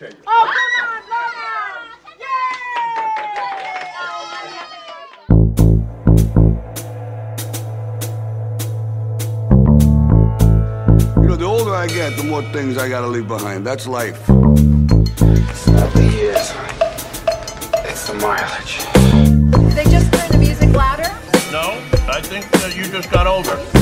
not gonna tell you. Oh, come on, You know, the older I get, the more things I gotta leave behind. That's life. Not the years. It's the mileage. Did they just turn the music louder? No, I think that you just got older.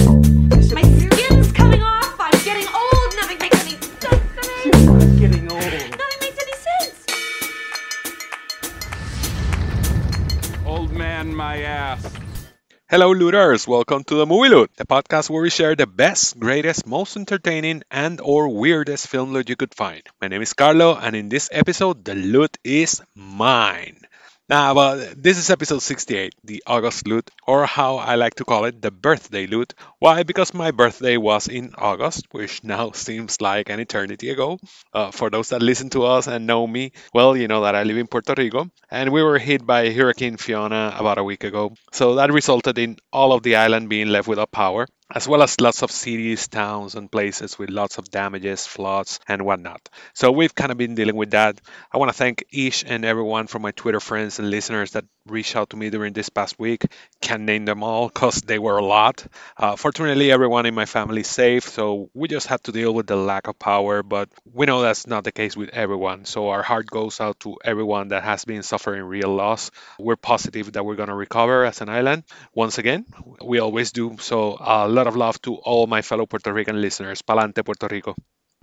Hello, looters! Welcome to the Movie Loot, the podcast where we share the best, greatest, most entertaining, and/or weirdest film loot you could find. My name is Carlo, and in this episode, the loot is mine. Now, but this is episode 68, the August loot, or how I like to call it, the birthday loot. Why? Because my birthday was in August, which now seems like an eternity ago. Uh, for those that listen to us and know me, well, you know that I live in Puerto Rico, and we were hit by Hurricane Fiona about a week ago. So that resulted in all of the island being left without power as well as lots of cities, towns, and places with lots of damages, floods, and whatnot. So we've kind of been dealing with that. I want to thank each and everyone from my Twitter friends and listeners that reached out to me during this past week. Can't name them all because they were a lot. Uh, fortunately, everyone in my family is safe, so we just had to deal with the lack of power, but we know that's not the case with everyone. So our heart goes out to everyone that has been suffering real loss. We're positive that we're going to recover as an island. Once again, we always do. So a lot of love to all my fellow Puerto Rican listeners. Palante, Puerto Rico.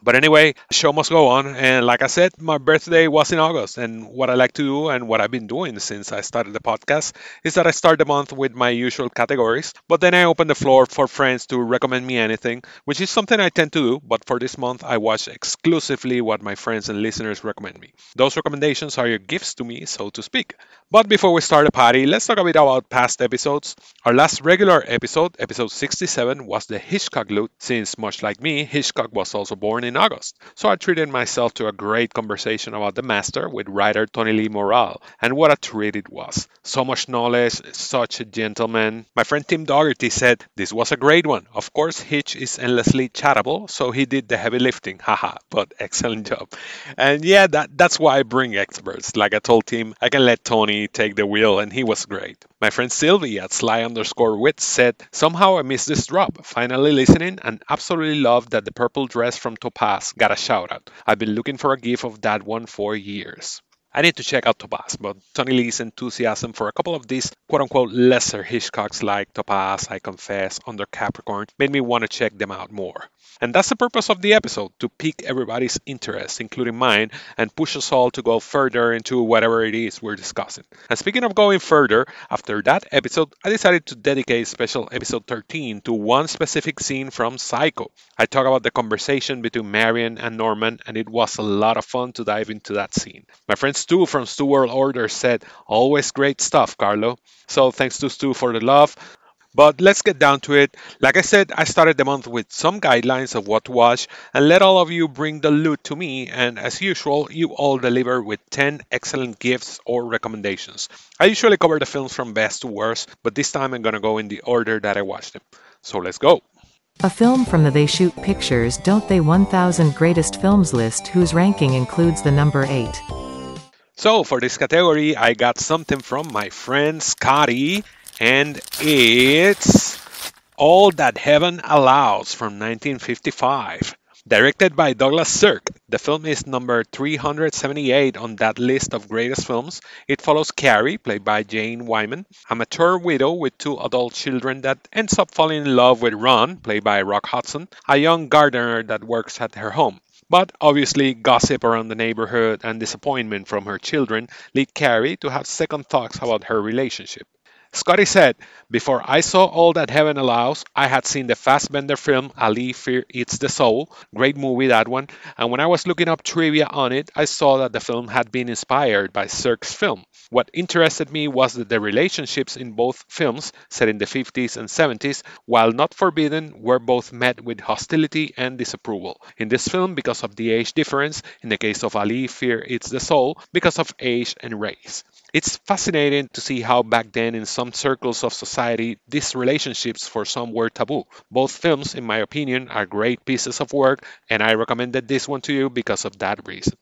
But anyway, show must go on. And like I said, my birthday was in August. And what I like to do and what I've been doing since I started the podcast is that I start the month with my usual categories, but then I open the floor for friends to recommend me anything, which is something I tend to do. But for this month, I watch exclusively what my friends and listeners recommend me. Those recommendations are your gifts to me, so to speak. But before we start the party, let's talk a bit about past episodes. Our last regular episode, episode 67, was the Hitchcock loot, since much like me, Hitchcock was also born in August. So I treated myself to a great conversation about the master with writer Tony Lee Moral, and what a treat it was. So much knowledge, such a gentleman. My friend Tim Dougherty said this was a great one. Of course, Hitch is endlessly chattable, so he did the heavy lifting. Haha, but excellent job. And yeah, that, that's why I bring experts. Like I told Tim, I can let Tony take the wheel, and he was great. My friend Sylvie at Sly underscore Wit said, Somehow I missed this drop. Finally listening and absolutely loved that the purple dress from Topaz got a shout out. I've been looking for a gif of that one for years. I need to check out Topaz, but Tony Lee's enthusiasm for a couple of these quote unquote lesser Hitchcocks like Topaz, I Confess, Under Capricorn made me want to check them out more. And that's the purpose of the episode to pique everybody's interest, including mine, and push us all to go further into whatever it is we're discussing. And speaking of going further, after that episode, I decided to dedicate special episode 13 to one specific scene from Psycho. I talk about the conversation between Marion and Norman, and it was a lot of fun to dive into that scene. My friend Stu from Stu World Order said, Always great stuff, Carlo. So thanks to Stu for the love. But let's get down to it. Like I said, I started the month with some guidelines of what to watch and let all of you bring the loot to me. And as usual, you all deliver with 10 excellent gifts or recommendations. I usually cover the films from best to worst, but this time I'm gonna go in the order that I watched them. So let's go. A film from the They Shoot Pictures Don't They 1000 Greatest Films list whose ranking includes the number 8. So for this category, I got something from my friend Scotty, and it's All That Heaven Allows from 1955. Directed by Douglas Sirk, the film is number 378 on that list of greatest films. It follows Carrie, played by Jane Wyman, a mature widow with two adult children that ends up falling in love with Ron, played by Rock Hudson, a young gardener that works at her home. But obviously, gossip around the neighborhood and disappointment from her children lead Carrie to have second thoughts about her relationship. Scotty said, Before I saw All That Heaven Allows, I had seen the Fassbinder film Ali Fear Eats the Soul. Great movie, that one. And when I was looking up trivia on it, I saw that the film had been inspired by Sirk's film. What interested me was that the relationships in both films, set in the 50s and 70s, while not forbidden, were both met with hostility and disapproval. In this film, because of the age difference, in the case of Ali Fear Eats the Soul, because of age and race. It's fascinating to see how back then in some circles of society these relationships for some were taboo. Both films, in my opinion, are great pieces of work, and I recommended this one to you because of that reason.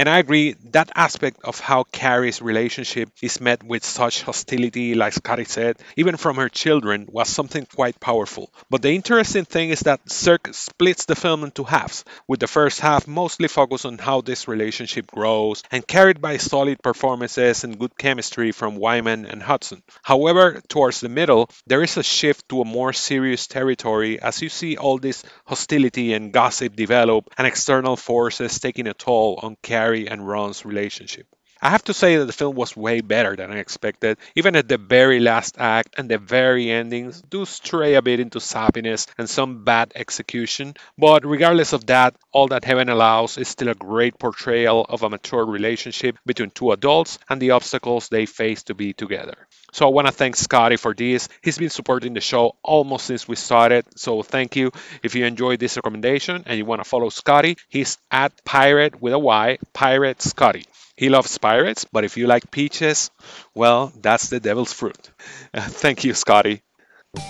And I agree that aspect of how Carrie's relationship is met with such hostility, like Scotty said, even from her children, was something quite powerful. But the interesting thing is that Sirk splits the film into halves, with the first half mostly focused on how this relationship grows and carried by solid performances and good chemistry from Wyman and Hudson. However, towards the middle, there is a shift to a more serious territory as you see all this hostility and gossip develop and external forces taking a toll on Carrie and Ron's relationship. I have to say that the film was way better than I expected, even at the very last act and the very endings do stray a bit into sappiness and some bad execution, but regardless of that, All That Heaven Allows is still a great portrayal of a mature relationship between two adults and the obstacles they face to be together. So I want to thank Scotty for this. He's been supporting the show almost since we started, so thank you. If you enjoyed this recommendation and you want to follow Scotty, he's at Pirate with a Y, Pirate Scotty. He loves pirates, but if you like peaches, well, that's the devil's fruit. Thank you, Scotty.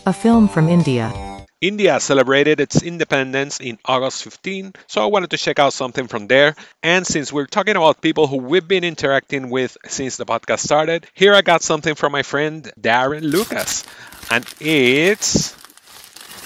A film from India. India celebrated its independence in August 15, so I wanted to check out something from there. And since we're talking about people who we've been interacting with since the podcast started, here I got something from my friend Darren Lucas. And it's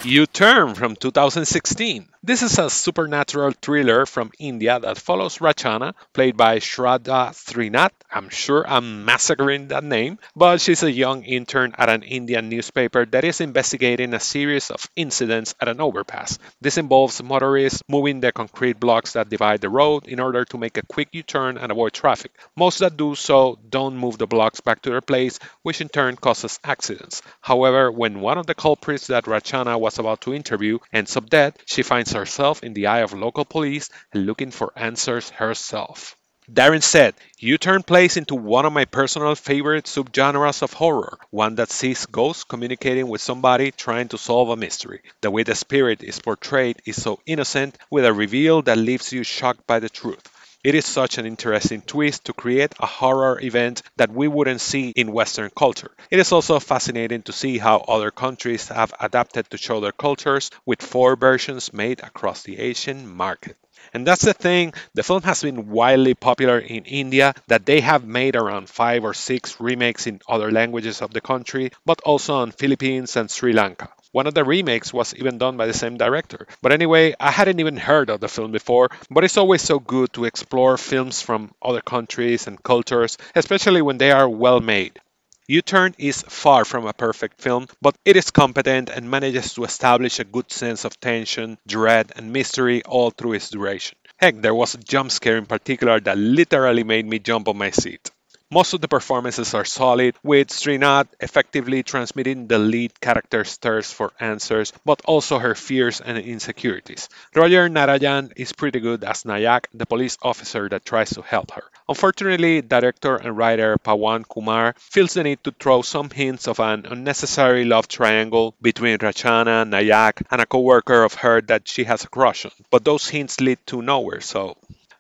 U Turn from 2016. This is a supernatural thriller from India that follows Rachana, played by Shraddha Srinath. I'm sure I'm massacring that name, but she's a young intern at an Indian newspaper that is investigating a series of incidents at an overpass. This involves motorists moving the concrete blocks that divide the road in order to make a quick U turn and avoid traffic. Most that do so don't move the blocks back to their place, which in turn causes accidents. However, when one of the culprits that Rachana was about to interview ends up dead, she finds herself in the eye of local police and looking for answers herself. Darren said, U Turn plays into one of my personal favorite subgenres of horror, one that sees ghosts communicating with somebody trying to solve a mystery. The way the spirit is portrayed is so innocent, with a reveal that leaves you shocked by the truth. It is such an interesting twist to create a horror event that we wouldn't see in Western culture. It is also fascinating to see how other countries have adapted to show their cultures with four versions made across the Asian market. And that's the thing, the film has been widely popular in India, that they have made around five or six remakes in other languages of the country, but also on Philippines and Sri Lanka. One of the remakes was even done by the same director. But anyway, I hadn't even heard of the film before, but it's always so good to explore films from other countries and cultures, especially when they are well made. U Turn is far from a perfect film, but it is competent and manages to establish a good sense of tension, dread, and mystery all through its duration. Heck, there was a jump scare in particular that literally made me jump on my seat. Most of the performances are solid, with Srinath effectively transmitting the lead character's thirst for answers, but also her fears and insecurities. Roger Narayan is pretty good as Nayak, the police officer that tries to help her. Unfortunately, director and writer Pawan Kumar feels the need to throw some hints of an unnecessary love triangle between Rachana, Nayak, and a co-worker of her that she has a crush on. But those hints lead to nowhere, so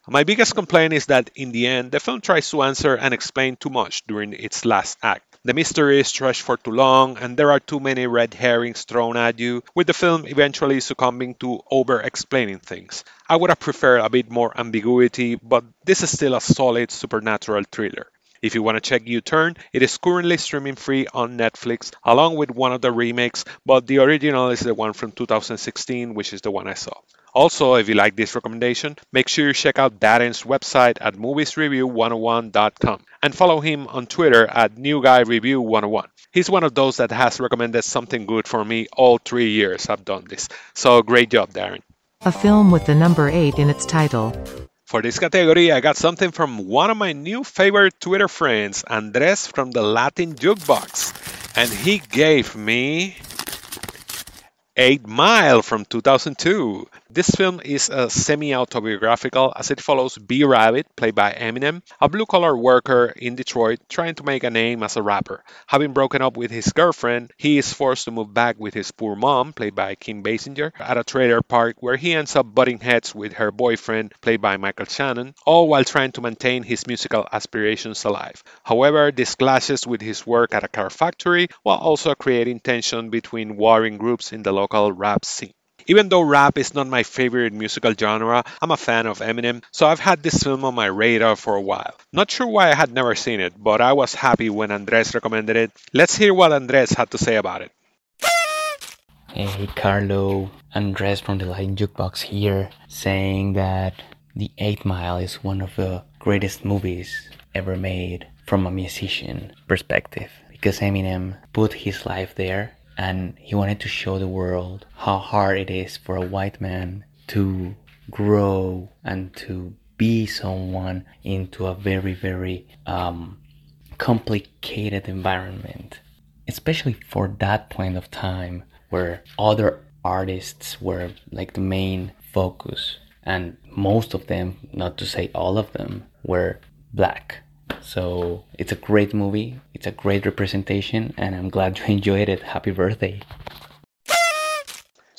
my biggest complaint is that in the end, the film tries to answer and explain too much during its last act. The mystery is stretched for too long, and there are too many red herrings thrown at you, with the film eventually succumbing to over explaining things. I would have preferred a bit more ambiguity, but this is still a solid supernatural thriller. If you want to check U Turn, it is currently streaming free on Netflix, along with one of the remakes, but the original is the one from 2016, which is the one I saw. Also, if you like this recommendation, make sure you check out Darren's website at moviesreview101.com and follow him on Twitter at newguyreview101. He's one of those that has recommended something good for me all three years I've done this. So great job, Darren. A film with the number 8 in its title. For this category, I got something from one of my new favorite Twitter friends, Andres from the Latin Jukebox. And he gave me 8 Mile from 2002. This film is a semi autobiographical as it follows B Rabbit, played by Eminem, a blue collar worker in Detroit trying to make a name as a rapper. Having broken up with his girlfriend, he is forced to move back with his poor mom, played by Kim Basinger, at a trailer park where he ends up butting heads with her boyfriend, played by Michael Shannon, all while trying to maintain his musical aspirations alive. However, this clashes with his work at a car factory while also creating tension between warring groups in the local rap scene. Even though rap is not my favorite musical genre, I'm a fan of Eminem, so I've had this film on my radar for a while. Not sure why I had never seen it, but I was happy when Andres recommended it. Let's hear what Andres had to say about it. Hey Carlo, Andres from the Latin Jukebox here, saying that The 8 Mile is one of the greatest movies ever made from a musician perspective because Eminem put his life there and he wanted to show the world how hard it is for a white man to grow and to be someone into a very very um, complicated environment. Especially for that point of time where other artists were like the main focus. And most of them not to say all of them were black so it's a great movie. It's a great representation and i'm glad you enjoyed it. Happy birthday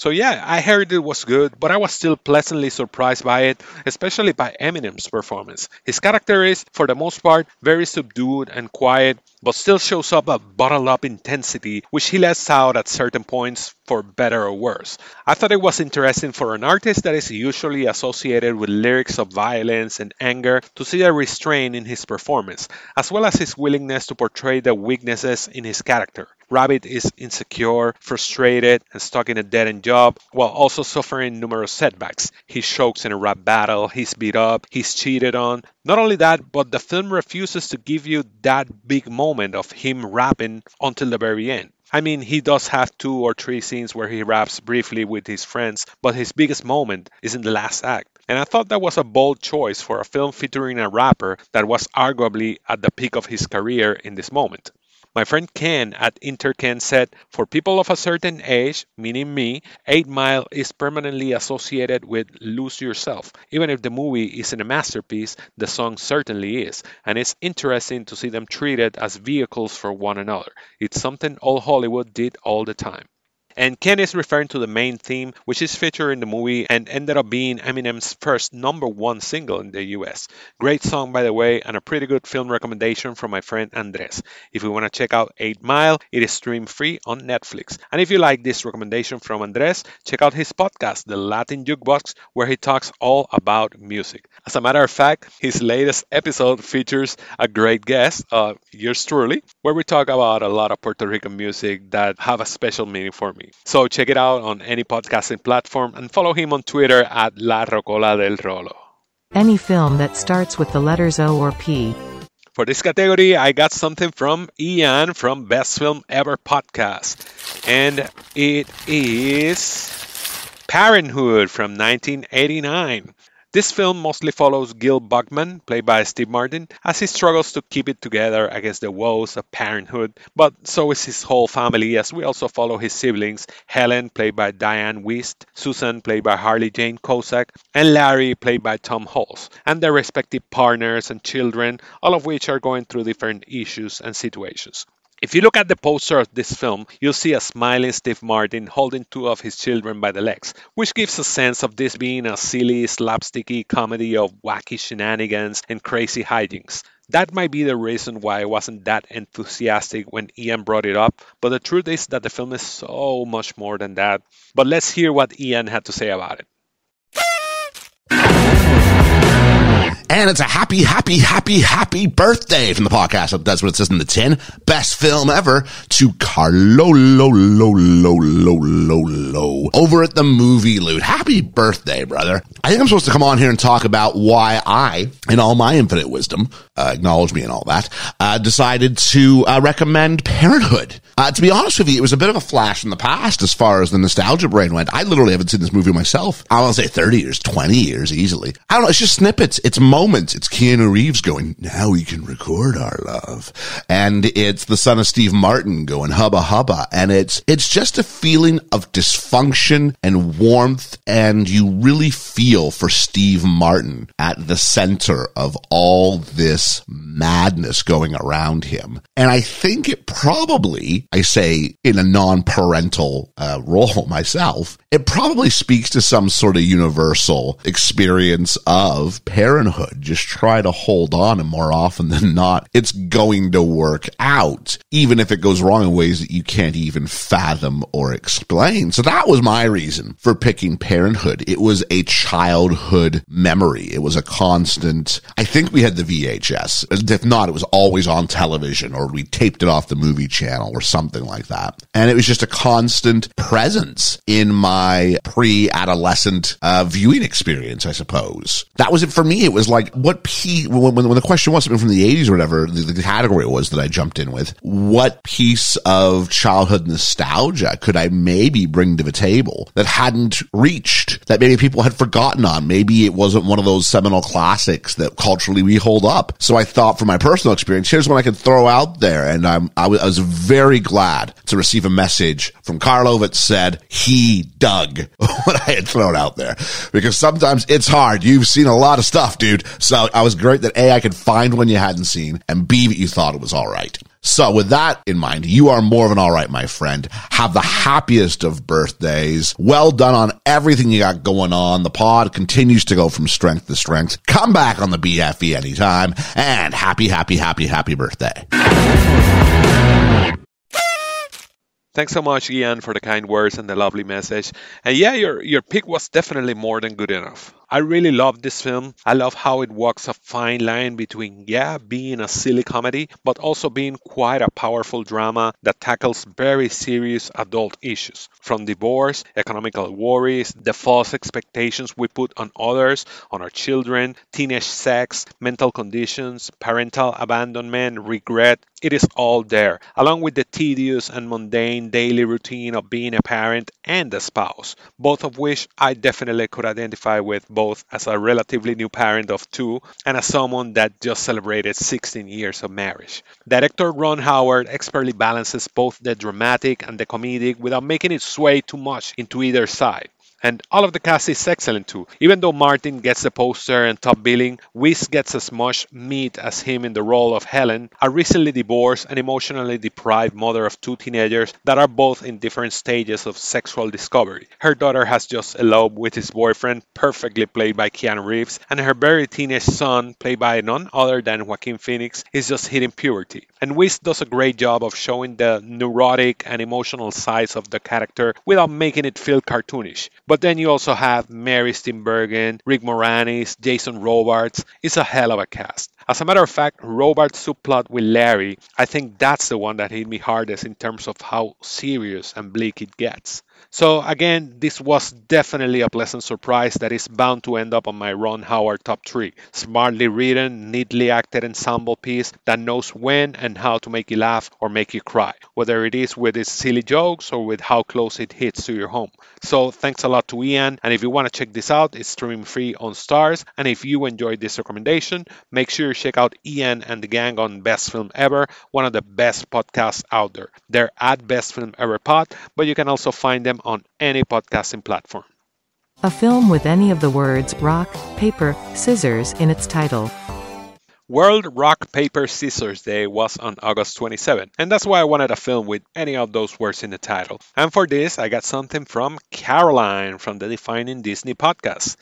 So yeah, I heard it was good, but I was still pleasantly surprised by it, especially by Eminem's performance. His character is, for the most part, very subdued and quiet, but still shows up a bottled up intensity which he lets out at certain points for better or worse. I thought it was interesting for an artist that is usually associated with lyrics of violence and anger to see a restraint in his performance, as well as his willingness to portray the weaknesses in his character. Rabbit is insecure, frustrated, and stuck in a dead end job, while also suffering numerous setbacks. He chokes in a rap battle, he's beat up, he's cheated on. Not only that, but the film refuses to give you that big moment of him rapping until the very end. I mean, he does have two or three scenes where he raps briefly with his friends, but his biggest moment is in the last act. And I thought that was a bold choice for a film featuring a rapper that was arguably at the peak of his career in this moment. My friend Ken at Interken said, For people of a certain age, meaning me, 8 Mile is permanently associated with Lose Yourself. Even if the movie isn't a masterpiece, the song certainly is, and it's interesting to see them treated as vehicles for one another. It's something all Hollywood did all the time. And Ken is referring to the main theme, which is featured in the movie and ended up being Eminem's first number one single in the US. Great song, by the way, and a pretty good film recommendation from my friend Andres. If you want to check out 8 Mile, it is stream free on Netflix. And if you like this recommendation from Andres, check out his podcast, The Latin Jukebox, where he talks all about music. As a matter of fact, his latest episode features a great guest, uh, yours truly, where we talk about a lot of Puerto Rican music that have a special meaning for me. So check it out on any podcasting platform and follow him on Twitter at La Rocola del Rolo. Any film that starts with the letters O or P. For this category, I got something from Ian from Best Film Ever podcast. And it is Parenthood from 1989. This film mostly follows Gil Buckman, played by Steve Martin, as he struggles to keep it together against the woes of parenthood, but so is his whole family, as we also follow his siblings Helen, played by Dianne Wiest, Susan, played by Harley Jane Kozak, and Larry, played by Tom Hulce, and their respective partners and children, all of which are going through different issues and situations. If you look at the poster of this film, you'll see a smiling Steve Martin holding two of his children by the legs, which gives a sense of this being a silly, slapsticky comedy of wacky shenanigans and crazy hijinks. That might be the reason why I wasn't that enthusiastic when Ian brought it up, but the truth is that the film is so much more than that. But let's hear what Ian had to say about it. And it's a happy, happy, happy, happy birthday from the podcast. That's what it says in the tin. Best film ever to Carlo Lo Lo Lo Lo Lo Lo over at the movie loot. Happy birthday, brother. I think I'm supposed to come on here and talk about why I, in all my infinite wisdom, uh, acknowledge me and all that, uh, decided to uh, recommend Parenthood. Uh, to be honest with you, it was a bit of a flash in the past as far as the nostalgia brain went. I literally haven't seen this movie myself. I want to say 30 years, 20 years easily. I don't know. It's just snippets. It's moments. It's Keanu Reeves going, now we can record our love. And it's the son of Steve Martin going hubba hubba. And it's, it's just a feeling of dysfunction and warmth. And you really feel for Steve Martin at the center of all this madness going around him. And I think it probably, I say in a non-parental uh, role myself, it probably speaks to some sort of universal experience of parenthood. Just try to hold on and more often than not, it's going to work out, even if it goes wrong in ways that you can't even fathom or explain. So that was my reason for picking parenthood. It was a childhood memory. It was a constant, I think we had the VHS. If not, it was always on television or we taped it off the movie channel or something like that. And it was just a constant presence in my pre-adolescent uh, viewing experience, I suppose. That was it for me. It was like, what piece, when, when, when the question was something from the 80s or whatever, the, the category was that I jumped in with, what piece of childhood nostalgia could I maybe bring to the table that hadn't reached, that maybe people had forgotten on? Maybe it wasn't one of those seminal classics that culturally we hold up. So I thought from my personal experience, here's one I could throw out there. And I'm, I was, very glad to receive a message from Carlo that said he what I had thrown out there because sometimes it's hard. You've seen a lot of stuff, dude. So I was great that A, I could find one you hadn't seen and B, that you thought it was all right. So with that in mind, you are more of an all right, my friend. Have the happiest of birthdays. Well done on everything you got going on. The pod continues to go from strength to strength. Come back on the BFE anytime and happy, happy, happy, happy birthday. Thanks so much, Ian, for the kind words and the lovely message. And yeah, your your pick was definitely more than good enough. I really love this film. I love how it walks a fine line between, yeah, being a silly comedy, but also being quite a powerful drama that tackles very serious adult issues from divorce, economical worries, the false expectations we put on others, on our children, teenage sex, mental conditions, parental abandonment, regret. It is all there, along with the tedious and mundane daily routine of being a parent and a spouse, both of which I definitely could identify with both as a relatively new parent of two and as someone that just celebrated 16 years of marriage. Director Ron Howard expertly balances both the dramatic and the comedic without making it sway too much into either side. And all of the cast is excellent too. Even though Martin gets the poster and top billing, Wiest gets as much meat as him in the role of Helen, a recently divorced and emotionally deprived mother of two teenagers that are both in different stages of sexual discovery. Her daughter has just eloped with his boyfriend, perfectly played by Keanu Reeves, and her very teenage son, played by none other than Joaquin Phoenix, is just hitting puberty. And Wiest does a great job of showing the neurotic and emotional sides of the character without making it feel cartoonish. But then you also have Mary Steenburgen, Rick Moranis, Jason Robards. It's a hell of a cast. As a matter of fact, Robards' subplot with Larry, I think that's the one that hit me hardest in terms of how serious and bleak it gets. So again, this was definitely a pleasant surprise that is bound to end up on my Ron Howard top 3. Smartly written, neatly acted ensemble piece that knows when and how to make you laugh or make you cry, whether it is with its silly jokes or with how close it hits to your home. So thanks a lot to Ian, and if you want to check this out, it's streaming free on Starz. And if you enjoyed this recommendation, make sure you check out Ian and the gang on Best Film Ever, one of the best podcasts out there. They're at Best Film Ever Pod, but you can also find them on any podcasting platform. A film with any of the words rock, paper, scissors in its title. World Rock Paper Scissors Day was on August 27, and that's why I wanted a film with any of those words in the title. And for this, I got something from Caroline from the Defining Disney podcast.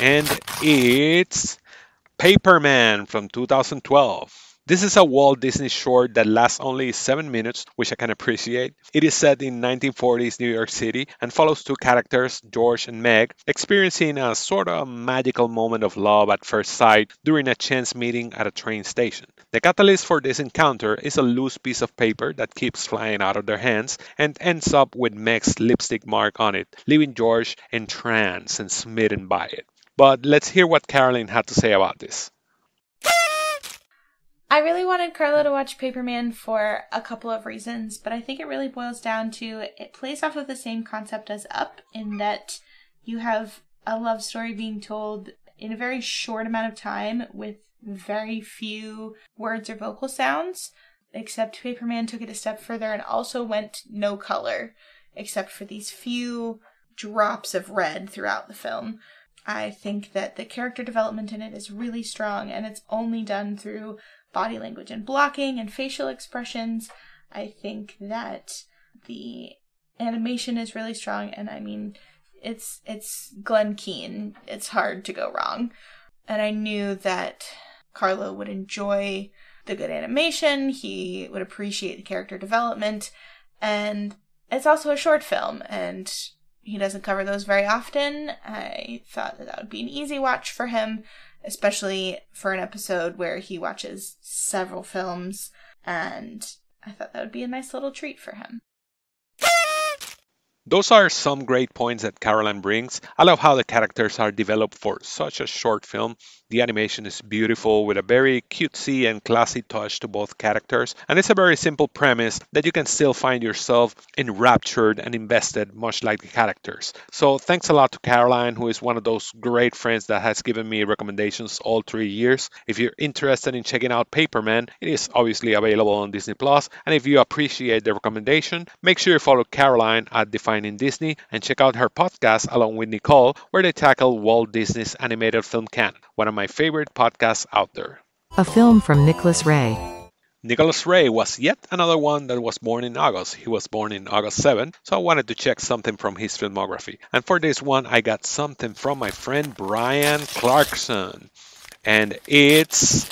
And it's Paperman from 2012. This is a Walt Disney short that lasts only 7 minutes, which I can appreciate. It is set in 1940s New York City and follows two characters, George and Meg, experiencing a sort of magical moment of love at first sight during a chance meeting at a train station. The catalyst for this encounter is a loose piece of paper that keeps flying out of their hands and ends up with Meg's lipstick mark on it, leaving George entranced and smitten by it. But let's hear what Caroline had to say about this. I really wanted Carlo to watch Paperman for a couple of reasons, but I think it really boils down to it plays off of the same concept as Up in that you have a love story being told in a very short amount of time with very few words or vocal sounds, except Paperman took it a step further and also went no color, except for these few drops of red throughout the film. I think that the character development in it is really strong and it's only done through body language and blocking and facial expressions. I think that the animation is really strong and I mean it's it's Glenn Keane. It's hard to go wrong. And I knew that Carlo would enjoy the good animation, he would appreciate the character development, and it's also a short film and he doesn't cover those very often. I thought that that would be an easy watch for him, especially for an episode where he watches several films, and I thought that would be a nice little treat for him. Those are some great points that Caroline brings. I love how the characters are developed for such a short film. The animation is beautiful with a very cutesy and classy touch to both characters, and it's a very simple premise that you can still find yourself enraptured and invested, much like the characters. So, thanks a lot to Caroline, who is one of those great friends that has given me recommendations all three years. If you're interested in checking out Paperman, it is obviously available on Disney Plus, and if you appreciate the recommendation, make sure you follow Caroline at Defining Disney and check out her podcast along with Nicole, where they tackle Walt Disney's animated film canon. One of my favorite podcasts out there. A film from Nicholas Ray. Nicholas Ray was yet another one that was born in August. He was born in August 7, so I wanted to check something from his filmography. And for this one, I got something from my friend Brian Clarkson. And it's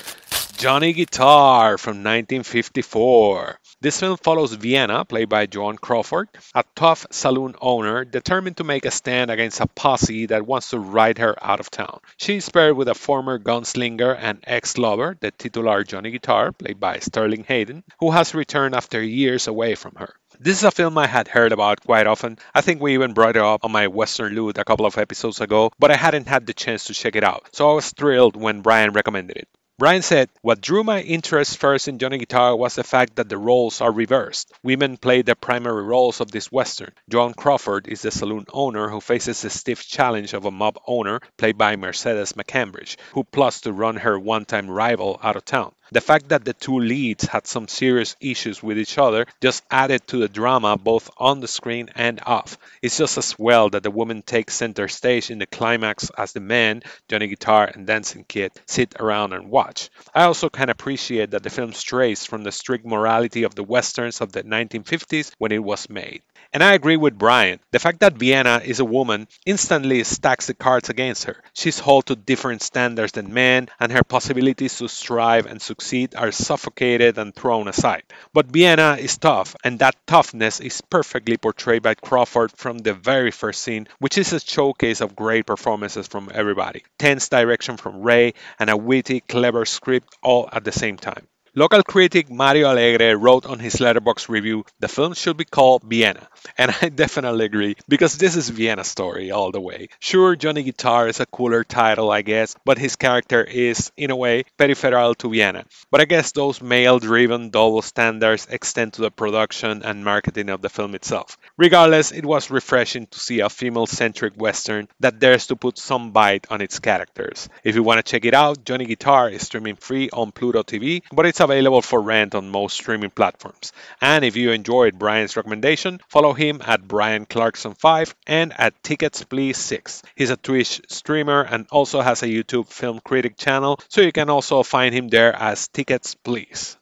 Johnny Guitar from 1954. This film follows Vienna, played by Joan Crawford, a tough saloon owner determined to make a stand against a posse that wants to ride her out of town. She is paired with a former gunslinger and ex lover, the titular Johnny Guitar, played by Sterling Hayden, who has returned after years away from her. This is a film I had heard about quite often. I think we even brought it up on my Western Loot a couple of episodes ago, but I hadn't had the chance to check it out, so I was thrilled when Brian recommended it. Brian said, What drew my interest first in Johnny Guitar was the fact that the roles are reversed. Women play the primary roles of this Western. Joan Crawford is the saloon owner who faces the stiff challenge of a mob owner, played by Mercedes McCambridge, who plots to run her one time rival out of town. The fact that the two leads had some serious issues with each other just added to the drama both on the screen and off. It's just as well that the woman takes center stage in the climax as the men, Johnny Guitar and Dancing Kid, sit around and watch. I also can appreciate that the film strays from the strict morality of the westerns of the 1950s when it was made. And I agree with Brian. The fact that Vienna is a woman instantly stacks the cards against her. She's held to different standards than men, and her possibilities to strive and succeed are suffocated and thrown aside. But Vienna is tough, and that toughness is perfectly portrayed by Crawford from the very first scene, which is a showcase of great performances from everybody. Tense direction from Ray, and a witty, clever script all at the same time. Local critic Mario Alegre wrote on his Letterboxd review, the film should be called Vienna. And I definitely agree, because this is Vienna story all the way. Sure, Johnny Guitar is a cooler title, I guess, but his character is, in a way, peripheral to Vienna. But I guess those male-driven double standards extend to the production and marketing of the film itself. Regardless, it was refreshing to see a female-centric western that dares to put some bite on its characters. If you want to check it out, Johnny Guitar is streaming free on Pluto TV, but it's available for rent on most streaming platforms. And if you enjoyed Brian's recommendation, follow him at Brian Clarkson5 and at Tickets Please 6. He's a Twitch streamer and also has a YouTube film critic channel, so you can also find him there as Tickets Please.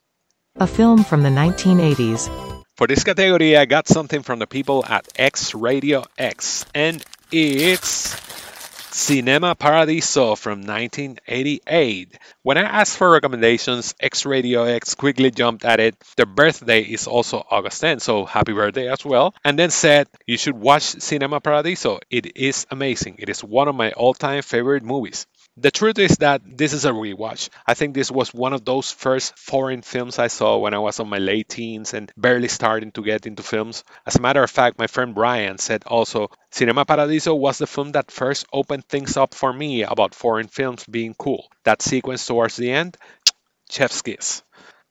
A film from the 1980s. For this category, I got something from the people at X Radio X, and it's Cinema Paradiso from 1988. When I asked for recommendations, X Radio X quickly jumped at it. Their birthday is also August 10, so happy birthday as well. And then said, You should watch Cinema Paradiso. It is amazing. It is one of my all time favorite movies. The truth is that this is a rewatch. I think this was one of those first foreign films I saw when I was on my late teens and barely starting to get into films. As a matter of fact, my friend Brian said also, Cinema Paradiso was the film that first opened things up for me about foreign films being cool. That sequence towards the end, chef's kiss.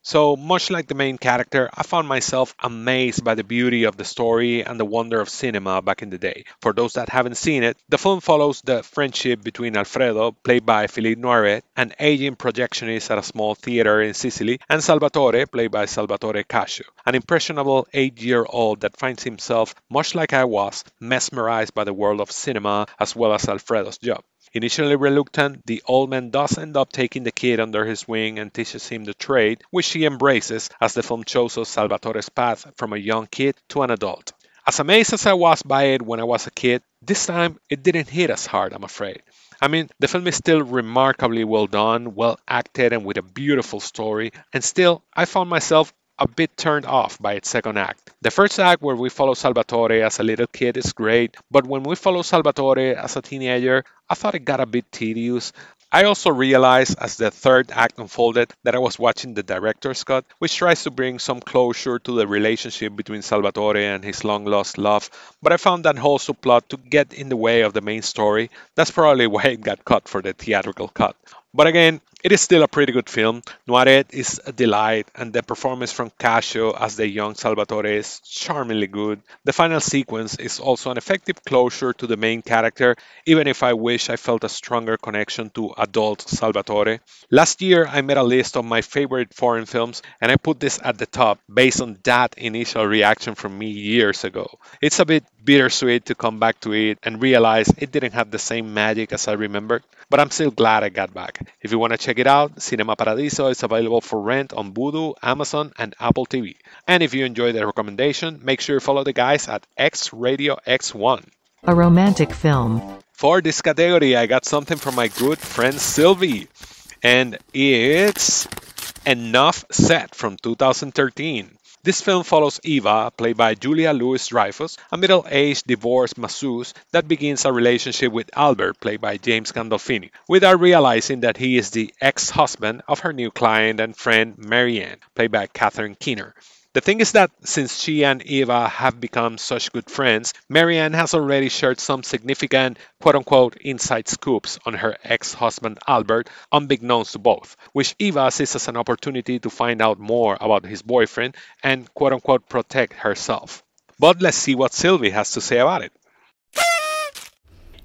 So, much like the main character, I found myself amazed by the beauty of the story and the wonder of cinema back in the day. For those that haven't seen it, the film follows the friendship between Alfredo, played by Philippe Noiret, an aging projectionist at a small theater in Sicily, and Salvatore, played by Salvatore Cascio, an impressionable eight year old that finds himself, much like I was, mesmerized by the world of cinema as well as Alfredo's job. Initially reluctant, the old man does end up taking the kid under his wing and teaches him the trade, which he embraces as the film shows us Salvatore's path from a young kid to an adult. As amazed as I was by it when I was a kid, this time it didn't hit as hard, I'm afraid. I mean, the film is still remarkably well done, well acted, and with a beautiful story, and still, I found myself a bit turned off by its second act. The first act, where we follow Salvatore as a little kid, is great, but when we follow Salvatore as a teenager, I thought it got a bit tedious. I also realized as the third act unfolded that I was watching the director's cut, which tries to bring some closure to the relationship between Salvatore and his long lost love, but I found that whole subplot to get in the way of the main story. That's probably why it got cut for the theatrical cut. But again, it is still a pretty good film. Noiret is a delight, and the performance from Cascio as the young Salvatore is charmingly good. The final sequence is also an effective closure to the main character, even if I wish I felt a stronger connection to adult Salvatore. Last year, I made a list of my favorite foreign films, and I put this at the top based on that initial reaction from me years ago. It's a bit bittersweet to come back to it and realize it didn't have the same magic as I remembered, but I'm still glad I got back. If you want to check it out, Cinema Paradiso is available for rent on Vudu, Amazon, and Apple TV. And if you enjoyed the recommendation, make sure you follow the guys at X Radio X1. A romantic film. For this category, I got something from my good friend Sylvie, and it's Enough Said from 2013. This film follows Eva, played by Julia Louis Dreyfus, a middle aged divorced masseuse that begins a relationship with Albert, played by James Gandolfini, without realizing that he is the ex husband of her new client and friend Marianne, played by Catherine Keener. The thing is that since she and Eva have become such good friends, Marianne has already shared some significant quote unquote inside scoops on her ex husband Albert, unbeknownst to both, which Eva sees as an opportunity to find out more about his boyfriend and quote unquote protect herself. But let's see what Sylvie has to say about it.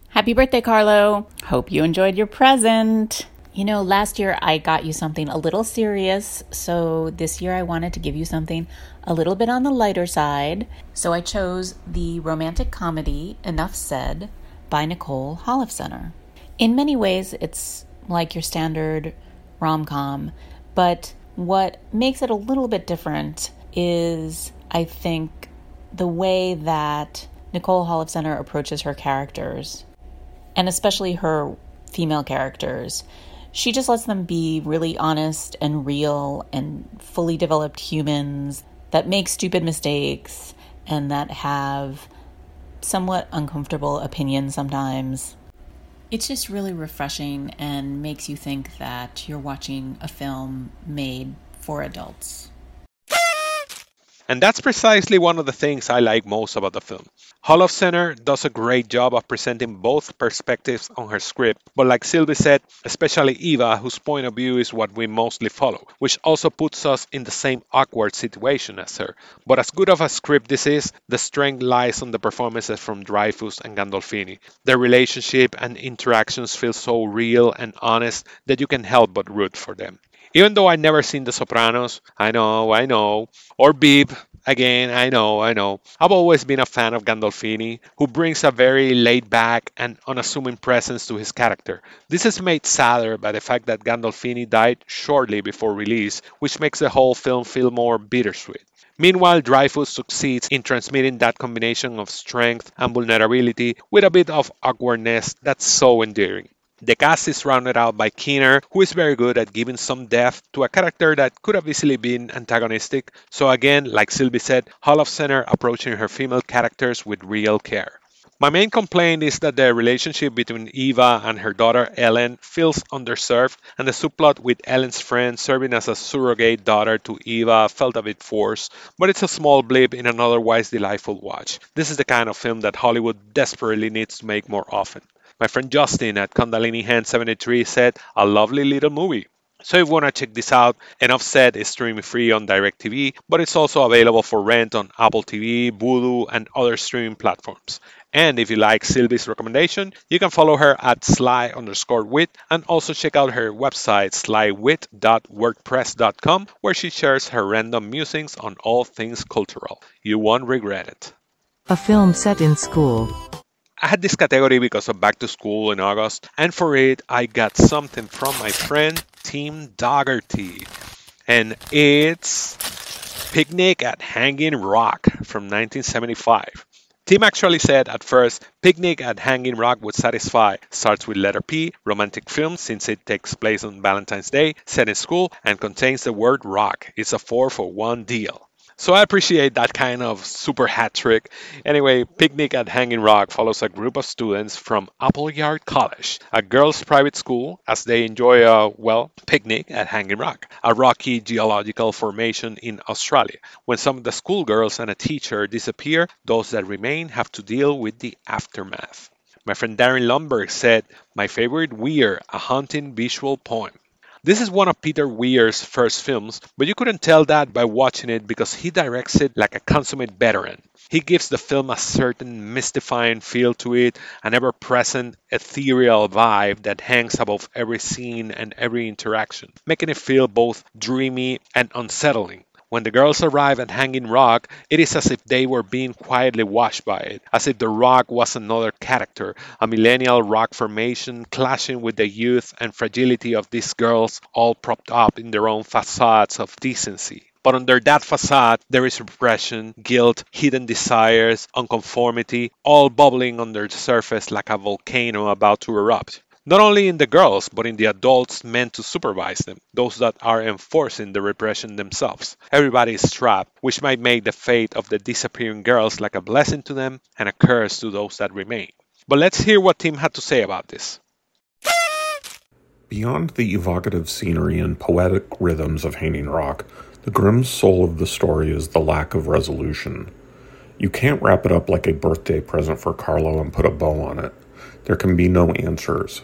Happy birthday, Carlo! Hope you enjoyed your present. You know, last year I got you something a little serious, so this year I wanted to give you something a little bit on the lighter side. So I chose the romantic comedy Enough Said by Nicole Holofcener. In many ways, it's like your standard rom com, but what makes it a little bit different is, I think, the way that Nicole Holofcener approaches her characters, and especially her female characters she just lets them be really honest and real and fully developed humans that make stupid mistakes and that have somewhat uncomfortable opinions sometimes. It's just really refreshing and makes you think that you're watching a film made for adults. And that's precisely one of the things I like most about the film. Holofcener does a great job of presenting both perspectives on her script, but like Sylvie said, especially Eva, whose point of view is what we mostly follow, which also puts us in the same awkward situation as her. But as good of a script this is, the strength lies on the performances from Dreyfus and Gandolfini. Their relationship and interactions feel so real and honest that you can help but root for them. Even though I never seen The Sopranos, I know, I know, or Veep, again, I know, I know. I've always been a fan of Gandolfini, who brings a very laid back and unassuming presence to his character. This is made sadder by the fact that Gandolfini died shortly before release, which makes the whole film feel more bittersweet. Meanwhile, Dreyfus succeeds in transmitting that combination of strength and vulnerability with a bit of awkwardness that's so endearing. The cast is rounded out by Keener, who is very good at giving some depth to a character that could have easily been antagonistic. So again, like Sylvie said, Holofcener approaching her female characters with real care. My main complaint is that the relationship between Eva and her daughter Ellen feels underserved, and the subplot with Ellen's friend serving as a surrogate daughter to Eva felt a bit forced, but it's a small blip in an otherwise delightful watch. This is the kind of film that Hollywood desperately needs to make more often. My friend Justin at Kundalini Hand 73 said, a lovely little movie. So if you want to check this out, Enough Said is streaming free on DirecTV, but it's also available for rent on Apple TV, Vudu, and other streaming platforms. And if you like Sylvie's recommendation, you can follow her at sly underscore wit and also check out her website slywit.wordpress.com where she shares her random musings on all things cultural. You won't regret it. A film set in school. I had this category because of back to school in August, and for it, I got something from my friend Tim Dougherty. And it's Picnic at Hanging Rock from 1975. Tim actually said at first Picnic at Hanging Rock would satisfy. Starts with letter P, romantic film since it takes place on Valentine's Day, set in school, and contains the word rock. It's a 4 for 1 deal. So I appreciate that kind of super hat trick. Anyway, Picnic at Hanging Rock follows a group of students from Appleyard College, a girls' private school, as they enjoy a, well, picnic at Hanging Rock, a rocky geological formation in Australia. When some of the schoolgirls and a teacher disappear, those that remain have to deal with the aftermath. My friend Darren Lundberg said, My favorite Weir, a haunting visual poem. This is one of Peter Weir's first films, but you couldn't tell that by watching it because he directs it like a consummate veteran. He gives the film a certain mystifying feel to it, an ever present ethereal vibe that hangs above every scene and every interaction, making it feel both dreamy and unsettling. When the girls arrive at Hanging Rock, it is as if they were being quietly washed by it, as if the rock was another character, a millennial rock formation clashing with the youth and fragility of these girls, all propped up in their own facades of decency. But under that facade, there is repression, guilt, hidden desires, unconformity, all bubbling under the surface like a volcano about to erupt not only in the girls, but in the adults meant to supervise them, those that are enforcing the repression themselves. Everybody is trapped, which might make the fate of the disappearing girls like a blessing to them and a curse to those that remain. But let's hear what Tim had to say about this. Beyond the evocative scenery and poetic rhythms of Hanging Rock, the grim soul of the story is the lack of resolution. You can't wrap it up like a birthday present for Carlo and put a bow on it. There can be no answers.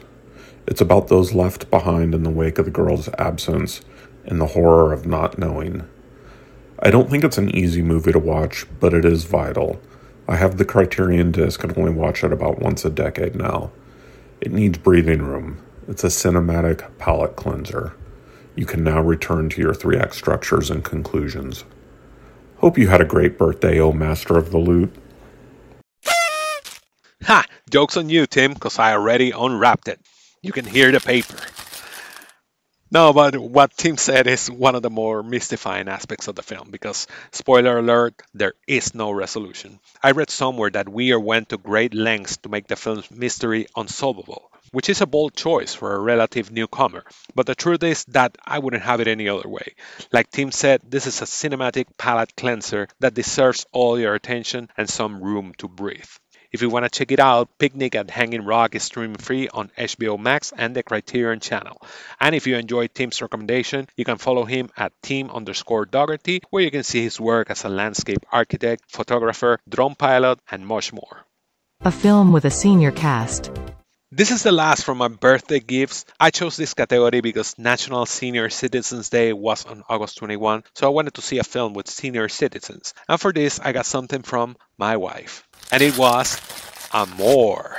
It's about those left behind in the wake of the girl's absence and the horror of not knowing. I don't think it's an easy movie to watch, but it is vital. I have the Criterion disc and only watch it about once a decade now. It needs breathing room. It's a cinematic palate cleanser. You can now return to your three act structures and conclusions. Hope you had a great birthday, O Master of the Loot. Ha! Joke's on you, Tim, because I already unwrapped it. You can hear the paper. No, but what Tim said is one of the more mystifying aspects of the film because, spoiler alert, there is no resolution. I read somewhere that Weir went to great lengths to make the film's mystery unsolvable, which is a bold choice for a relative newcomer. But the truth is that I wouldn't have it any other way. Like Tim said, this is a cinematic palate cleanser that deserves all your attention and some room to breathe. If you want to check it out, Picnic at Hanging Rock is streaming free on HBO Max and the Criterion channel. And if you enjoyed Tim's recommendation, you can follow him at Tim underscore Dougherty, where you can see his work as a landscape architect, photographer, drone pilot, and much more. A film with a senior cast. This is the last from my birthday gifts. I chose this category because National Senior Citizens Day was on August 21, so I wanted to see a film with senior citizens. And for this, I got something from my wife and it was Amour.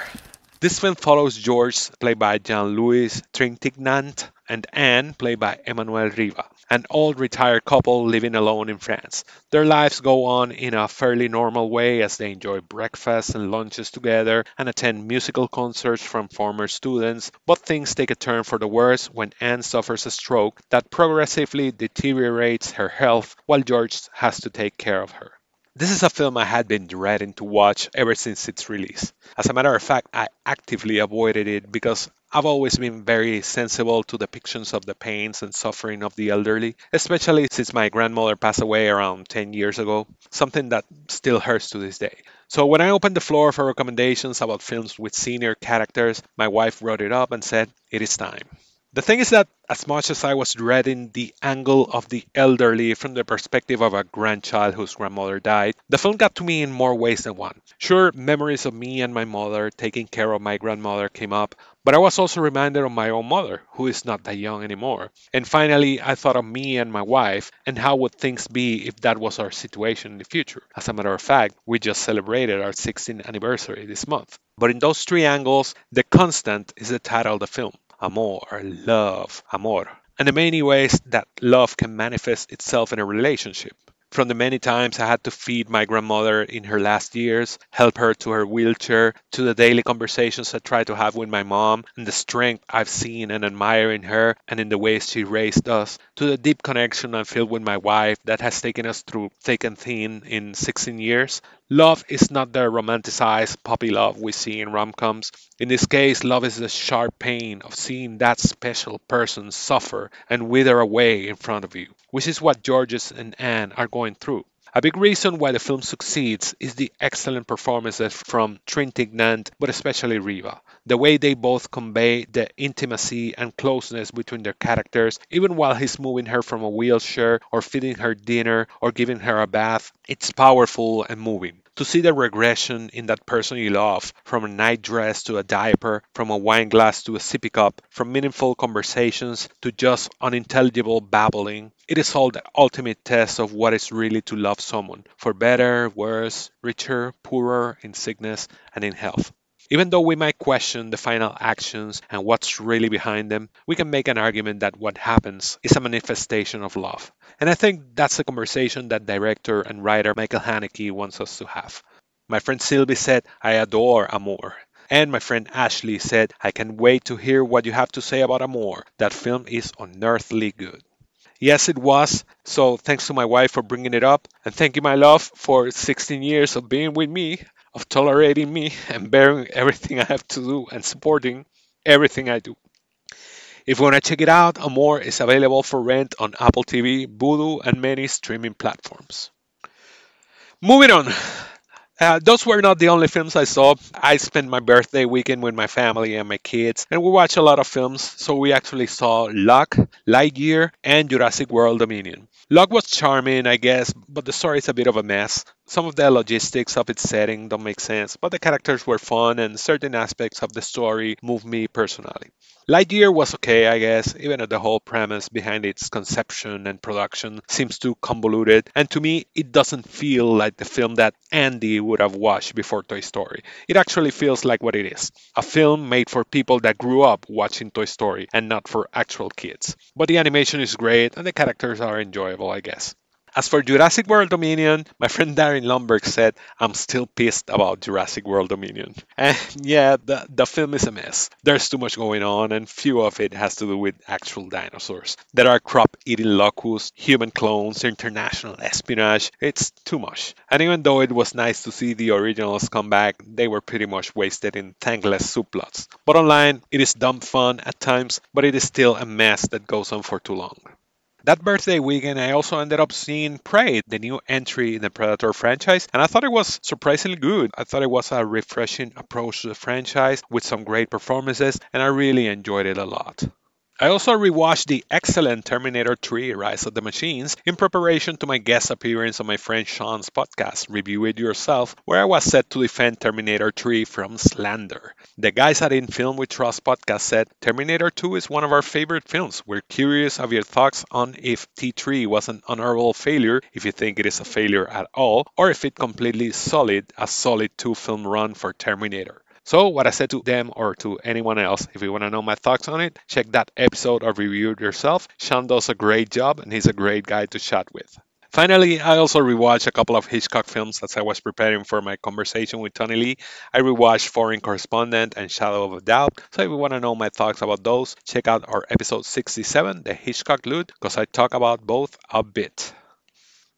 This film follows Georges, played by Jean-Louis Trintignant, and Anne, played by Emmanuelle Riva, an old retired couple living alone in France. Their lives go on in a fairly normal way as they enjoy breakfasts and lunches together and attend musical concerts from former students, but things take a turn for the worse when Anne suffers a stroke that progressively deteriorates her health while Georges has to take care of her. This is a film I had been dreading to watch ever since its release. As a matter of fact, I actively avoided it because I've always been very sensible to depictions of the pains and suffering of the elderly, especially since my grandmother passed away around 10 years ago, something that still hurts to this day. So when I opened the floor for recommendations about films with senior characters, my wife wrote it up and said, It is time. The thing is that, as much as I was dreading the angle of the elderly from the perspective of a grandchild whose grandmother died, the film got to me in more ways than one. Sure, memories of me and my mother taking care of my grandmother came up, but I was also reminded of my own mother, who is not that young anymore. And finally, I thought of me and my wife and how would things be if that was our situation in the future. As a matter of fact, we just celebrated our 16th anniversary this month. But in those three angles, the constant is the title of the film amor, love, amor, and the many ways that love can manifest itself in a relationship. From the many times I had to feed my grandmother in her last years, help her to her wheelchair, to the daily conversations I try to have with my mom, and the strength I've seen and admire in her and in the ways she raised us, to the deep connection I feel with my wife that has taken us through thick and thin in 16 years, Love is not the romanticized puppy love we see in rom coms. In this case, love is the sharp pain of seeing that special person suffer and wither away in front of you, which is what Georges and Anne are going through. A big reason why the film succeeds is the excellent performances from Trintignant, but especially Riva. The way they both convey the intimacy and closeness between their characters, even while he's moving her from a wheelchair or feeding her dinner or giving her a bath, it's powerful and moving. To see the regression in that person you love, from a night dress to a diaper, from a wine glass to a sippy cup, from meaningful conversations to just unintelligible babbling, it is all the ultimate test of what is really to love someone, for better, worse, richer, poorer, in sickness and in health. Even though we might question the final actions and what's really behind them, we can make an argument that what happens is a manifestation of love. And I think that's the conversation that director and writer Michael Haneke wants us to have. My friend Sylvie said, I adore Amour. And my friend Ashley said, I can't wait to hear what you have to say about Amour. That film is unearthly good. Yes, it was. So thanks to my wife for bringing it up. And thank you, my love, for 16 years of being with me, of tolerating me and bearing everything I have to do and supporting everything I do. If you want to check it out, Amour is available for rent on Apple TV, Vudu, and many streaming platforms. Moving on. Uh, those were not the only films I saw. I spent my birthday weekend with my family and my kids, and we watched a lot of films. So we actually saw Luck, Lightyear, and Jurassic World Dominion. Luck was charming, I guess, but the story is a bit of a mess. Some of the logistics of its setting don't make sense, but the characters were fun and certain aspects of the story moved me personally. Lightyear was okay, I guess, even though the whole premise behind its conception and production seems too convoluted, and to me, it doesn't feel like the film that Andy would have watched before Toy Story. It actually feels like what it is a film made for people that grew up watching Toy Story and not for actual kids. But the animation is great and the characters are enjoyable, I guess. As for Jurassic World Dominion, my friend Darren Lundberg said, I'm still pissed about Jurassic World Dominion. And yeah, the, the film is a mess. There's too much going on, and few of it has to do with actual dinosaurs. There are crop eating locusts, human clones, international espionage. It's too much. And even though it was nice to see the originals come back, they were pretty much wasted in thankless subplots. But online, it is dumb fun at times, but it is still a mess that goes on for too long. That birthday weekend, I also ended up seeing Prey, the new entry in the Predator franchise, and I thought it was surprisingly good. I thought it was a refreshing approach to the franchise with some great performances, and I really enjoyed it a lot. I also rewatched the excellent Terminator 3 Rise of the Machines in preparation to my guest appearance on my friend Sean's podcast, Review It Yourself, where I was set to defend Terminator 3 from slander. The guys at In Film We Trust podcast said Terminator 2 is one of our favorite films. We're curious of your thoughts on if T3 was an honorable failure, if you think it is a failure at all, or if it completely solid a solid two film run for Terminator. So, what I said to them or to anyone else, if you want to know my thoughts on it, check that episode or review it yourself. Sean does a great job and he's a great guy to chat with. Finally, I also rewatched a couple of Hitchcock films as I was preparing for my conversation with Tony Lee. I rewatched Foreign Correspondent and Shadow of a Doubt. So if you want to know my thoughts about those, check out our episode 67, the Hitchcock Loot, because I talk about both a bit.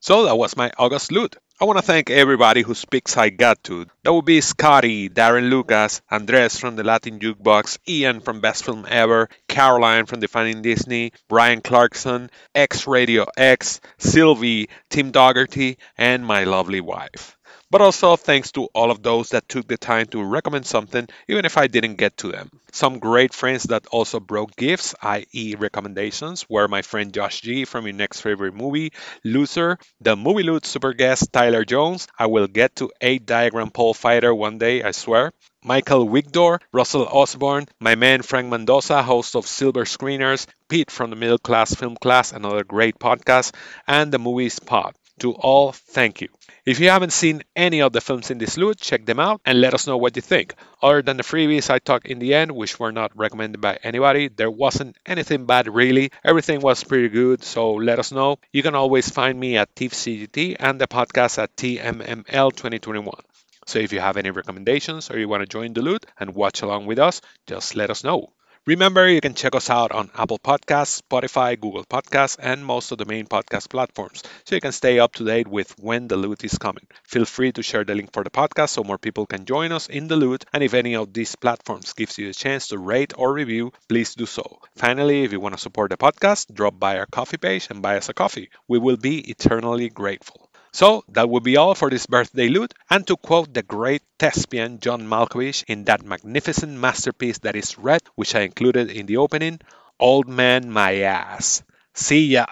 So that was my August loot. I want to thank everybody whose picks I got to. That would be Scotty, Darren Lucas, Andres from the Latin Jukebox, Ian from Best Film Ever, Caroline from Defining Disney, Brian Clarkson, X Radio X, Sylvie, Tim Dougherty, and my lovely wife. But also thanks to all of those that took the time to recommend something, even if I didn't get to them. Some great friends that also broke gifts, i.e., recommendations, were my friend Josh G from your next favorite movie, Loser, the Movie Loot super guest Tyler Jones. I will get to 8 Diagram Pole Fighter one day, I swear. Michael Wigdor, Russell Osborne, my man Frank Mendoza, host of Silver Screeners, Pete from the Middle Class Film Class, another great podcast, and the Movies Pod. To all, thank you. If you haven't seen any of the films in this loot, check them out and let us know what you think. Other than the freebies I talked in the end, which were not recommended by anybody, there wasn't anything bad really. Everything was pretty good, so let us know. You can always find me at TIFCGT and the podcast at TMML 2021. So if you have any recommendations or you want to join the loot and watch along with us, just let us know. Remember, you can check us out on Apple Podcasts, Spotify, Google Podcasts, and most of the main podcast platforms, so you can stay up to date with when the loot is coming. Feel free to share the link for the podcast so more people can join us in the loot, and if any of these platforms gives you a chance to rate or review, please do so. Finally, if you want to support the podcast, drop by our Ko-fi page and buy us a coffee. We will be eternally grateful. So that would be all for this birthday loot, and to quote the great thespian John Malkovich in that magnificent masterpiece that is Red, which I included in the opening, old man my ass. See ya.